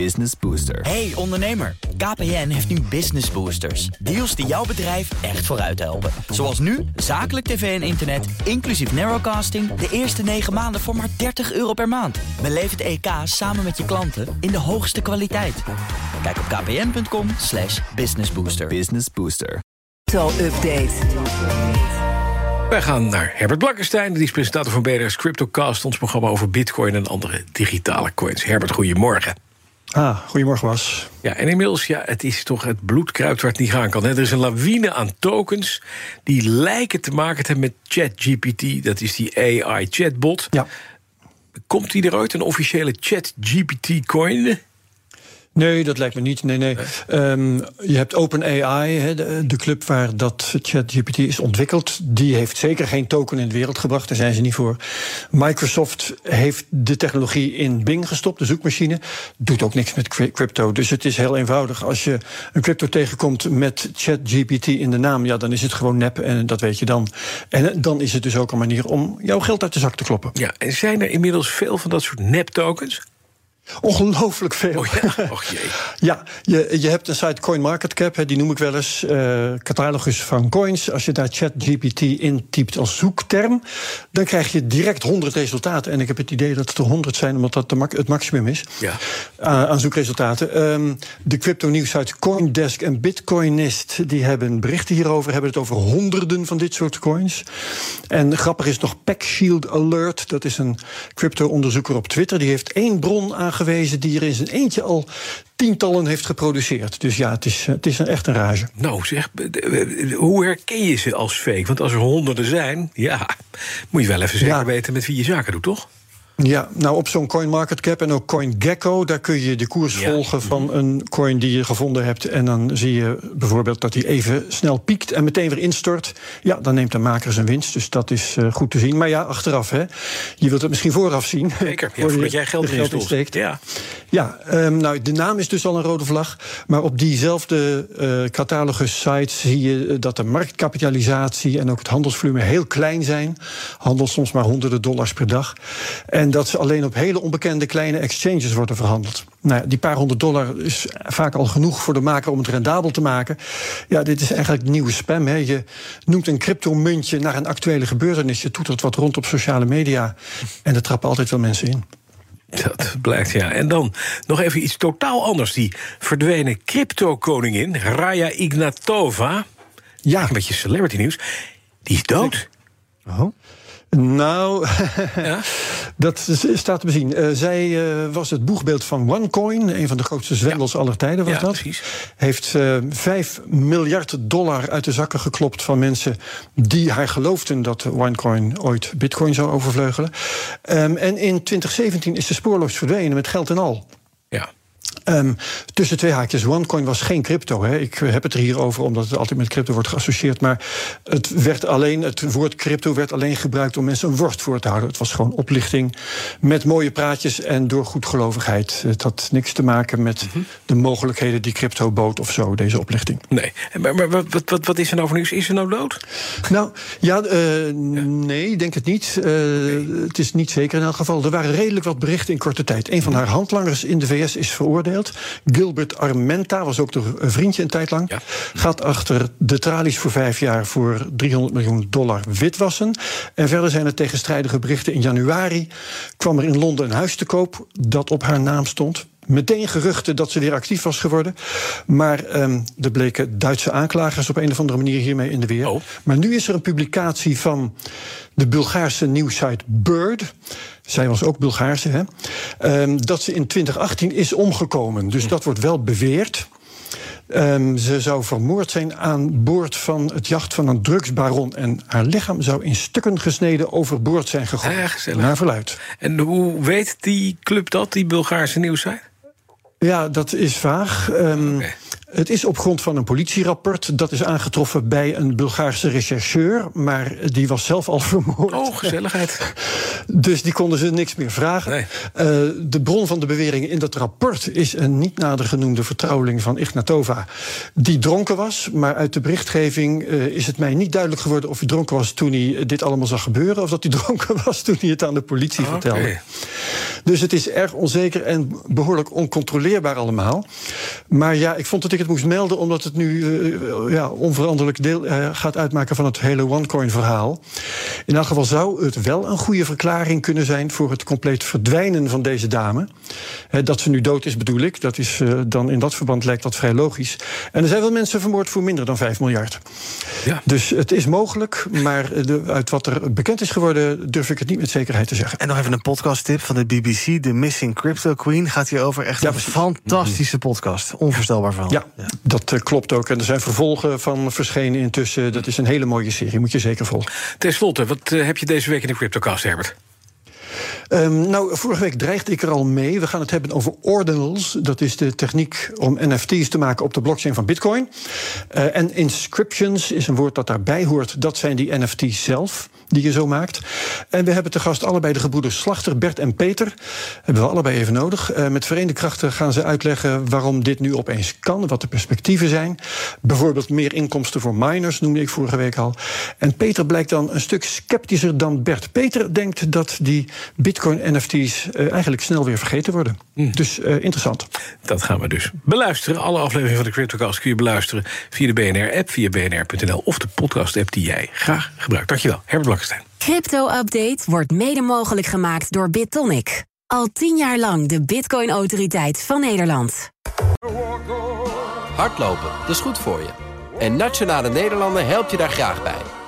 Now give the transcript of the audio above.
Business Booster. Hey ondernemer, KPN heeft nu Business Boosters. Deals die jouw bedrijf echt vooruit helpen. Zoals nu, zakelijk tv en internet, inclusief narrowcasting... de eerste 9 maanden voor maar 30 euro per maand. Beleef het EK samen met je klanten in de hoogste kwaliteit. Kijk op kpn.com slash businessbooster. Business Booster. Update. Wij gaan naar Herbert Blankenstein, die is presentator van BNR's CryptoCast... ons programma over bitcoin en andere digitale coins. Herbert, goedemorgen. Ah, goedemorgen Bas. Ja, en inmiddels, ja, het is toch het bloed kruipt waar het niet gaan kan. Hè? Er is een lawine aan tokens die lijken te maken te hebben met ChatGPT. Dat is die AI-chatbot. Ja. Komt die er ooit, een officiële ChatGPT-coin? Nee, dat lijkt me niet. Nee, nee. Ehm, je hebt OpenAI, de, de club waar dat ChatGPT is ontwikkeld. Die heeft zeker geen token in de wereld gebracht. Daar zijn ze niet voor. Microsoft heeft de technologie in Bing gestopt, de zoekmachine. Doet ook niks met crypto. Dus het is heel eenvoudig. Als je een crypto tegenkomt met ChatGPT in de naam, ja, dan is het gewoon nep en dat weet je dan. En dan is het dus ook een manier om jouw geld uit de zak te kloppen. Ja, en zijn er inmiddels veel van dat soort nep-tokens? Ongelooflijk veel. Oh ja, och jee. ja, je, je hebt een site CoinMarketCap, die noem ik wel eens uh, catalogus van coins. Als je daar ChatGPT intypt als zoekterm, dan krijg je direct 100 resultaten. En ik heb het idee dat het er 100 zijn, omdat dat het maximum is ja. uh, aan zoekresultaten. Um, de crypto nieuwsite CoinDesk en Bitcoinist die hebben berichten hierover, hebben het over honderden van dit soort coins. En grappig is nog PackShield Alert, dat is een crypto-onderzoeker op Twitter, die heeft één bron aan aangewezen die er in zijn eentje al tientallen heeft geproduceerd. Dus ja, het is, het is een, echt een rage. Nou zeg, hoe herken je ze als fake? Want als er honderden zijn, ja, moet je wel even zeker ja. weten met wie je zaken doet, toch? Ja, nou op zo'n CoinMarketCap en ook CoinGecko... daar kun je de koers ja. volgen van een coin die je gevonden hebt... en dan zie je bijvoorbeeld dat hij even snel piekt en meteen weer instort. Ja, dan neemt de maker zijn winst, dus dat is uh, goed te zien. Maar ja, achteraf, hè. Je wilt het misschien vooraf zien. Zeker, ja, voordat jij geld, geld insteekt. Ja, ja um, nou, de naam is dus al een rode vlag. Maar op diezelfde uh, catalogus-site zie je dat de marktkapitalisatie... en ook het handelsvolume heel klein zijn. Handel soms maar honderden dollars per dag. En en dat ze alleen op hele onbekende kleine exchanges worden verhandeld. Nou, die paar honderd dollar is vaak al genoeg voor de maker om het rendabel te maken. Ja, dit is eigenlijk nieuwe spam. Hè. Je noemt een cryptomuntje naar een actuele gebeurtenis. Je toetert wat rond op sociale media. En er trappen altijd wel mensen in. Dat blijkt, ja. En dan nog even iets totaal anders. Die verdwenen crypto-koningin, Raya Ignatova. Ja. Een beetje celebrity nieuws. Die is dood. Oh. Nou, ja? dat staat te bezien. Uh, zij uh, was het boegbeeld van OneCoin, een van de grootste zwendels ja. aller tijden was ja, dat. Precies. Heeft uh, 5 miljard dollar uit de zakken geklopt van mensen die haar geloofden dat OneCoin ooit Bitcoin zou overvleugelen. Um, en in 2017 is ze spoorloos verdwenen met geld en al. Ja. Um, tussen twee haakjes. OneCoin was geen crypto. Hè. Ik heb het er hier over omdat het altijd met crypto wordt geassocieerd. Maar het, werd alleen, het woord crypto werd alleen gebruikt om mensen een worst voor te houden. Het was gewoon oplichting met mooie praatjes en door goedgelovigheid. Het had niks te maken met mm -hmm. de mogelijkheden die crypto bood of zo, deze oplichting. Nee, maar, maar wat, wat, wat is er nou voor nieuws? Is er nou dood? Nou, ja, uh, ja. nee, ik denk het niet. Uh, nee. Het is niet zeker in elk geval. Er waren redelijk wat berichten in korte tijd. Een van haar handlangers in de VS is veroordeeld. Gilbert Armenta was ook de vriendje een tijd lang. Ja. Gaat achter de tralies voor vijf jaar voor 300 miljoen dollar witwassen. En verder zijn er tegenstrijdige berichten. In januari kwam er in Londen een huis te koop dat op haar naam stond meteen geruchten dat ze weer actief was geworden. Maar um, er bleken Duitse aanklagers op een of andere manier hiermee in de weer. Oh. Maar nu is er een publicatie van de Bulgaarse nieuwsite Bird. Zij was ook Bulgaarse, hè? Um, dat ze in 2018 is omgekomen. Dus dat wordt wel beweerd. Um, ze zou vermoord zijn aan boord van het jacht van een drugsbaron. En haar lichaam zou in stukken gesneden overboord zijn gegooid. Ah, naar verluid. En hoe weet die club dat, die Bulgaarse nieuwsite? Ja, dat is vaag. Um, okay. Het is op grond van een politierapport. Dat is aangetroffen bij een Bulgaarse rechercheur. Maar die was zelf al vermoord. Oh, gezelligheid. Dus die konden ze niks meer vragen. Nee. Uh, de bron van de beweringen in dat rapport is een niet nader genoemde vertrouweling van Ignatova. Die dronken was. Maar uit de berichtgeving uh, is het mij niet duidelijk geworden of hij dronken was toen hij dit allemaal zag gebeuren. Of dat hij dronken was toen hij het aan de politie Okay. vertelde. Dus het is erg onzeker en behoorlijk oncontroleerbaar allemaal. Maar ja, ik vond dat ik het moest melden, omdat het nu uh, ja, onveranderlijk deel uh, gaat uitmaken van het hele OneCoin-verhaal. In elk geval zou het wel een goede verklaring kunnen zijn voor het compleet verdwijnen van deze dame. He, dat ze nu dood is, bedoel ik. Dat is uh, dan in dat verband lijkt dat vrij logisch. En er zijn wel mensen vermoord voor minder dan 5 miljard. Ja. Dus het is mogelijk, maar de, uit wat er bekend is geworden, durf ik het niet met zekerheid te zeggen. En nog even een podcasttip van de BBC, The Missing Crypto Queen. Gaat hierover echt Ja, een precies. fantastische podcast. Onvoorstelbaar verhaal. Ja, dat uh, klopt ook. En er zijn vervolgen van verschenen intussen. Dat is een hele mooie serie, moet je zeker volgen. Ten slotte, wat uh, heb je deze week in de Cryptocast, Herbert? Um, nou, vorige week dreigde ik er al mee. We gaan het hebben over ordinals. Dat is de techniek om NFT's te maken op de blockchain van Bitcoin. Uh, en inscriptions is een woord dat daarbij hoort. Dat zijn die NFT's zelf die je zo maakt. En we hebben te gast allebei de gebroeders Slachter, Bert en Peter. Hebben we allebei even nodig. Uh, met verenigde krachten gaan ze uitleggen waarom dit nu opeens kan. Wat de perspectieven zijn. Bijvoorbeeld meer inkomsten voor miners, noemde ik vorige week al. En Peter blijkt dan een stuk sceptischer dan Bert. Peter denkt dat die Bitcoin-NFT's uh, eigenlijk snel weer vergeten worden. Mm. Dus uh, interessant. Dat gaan we dus beluisteren. Alle afleveringen van de CryptoCast kun je beluisteren via de BNR-app, via bnr.nl of de podcast-app die jij graag gebruikt. Dankjewel, Herbert Blankenstein. Crypto-update wordt mede mogelijk gemaakt door BitTonic. Al tien jaar lang de Bitcoin-autoriteit van Nederland. Hardlopen, dat is goed voor je. En Nationale Nederlanden helpt je daar graag bij.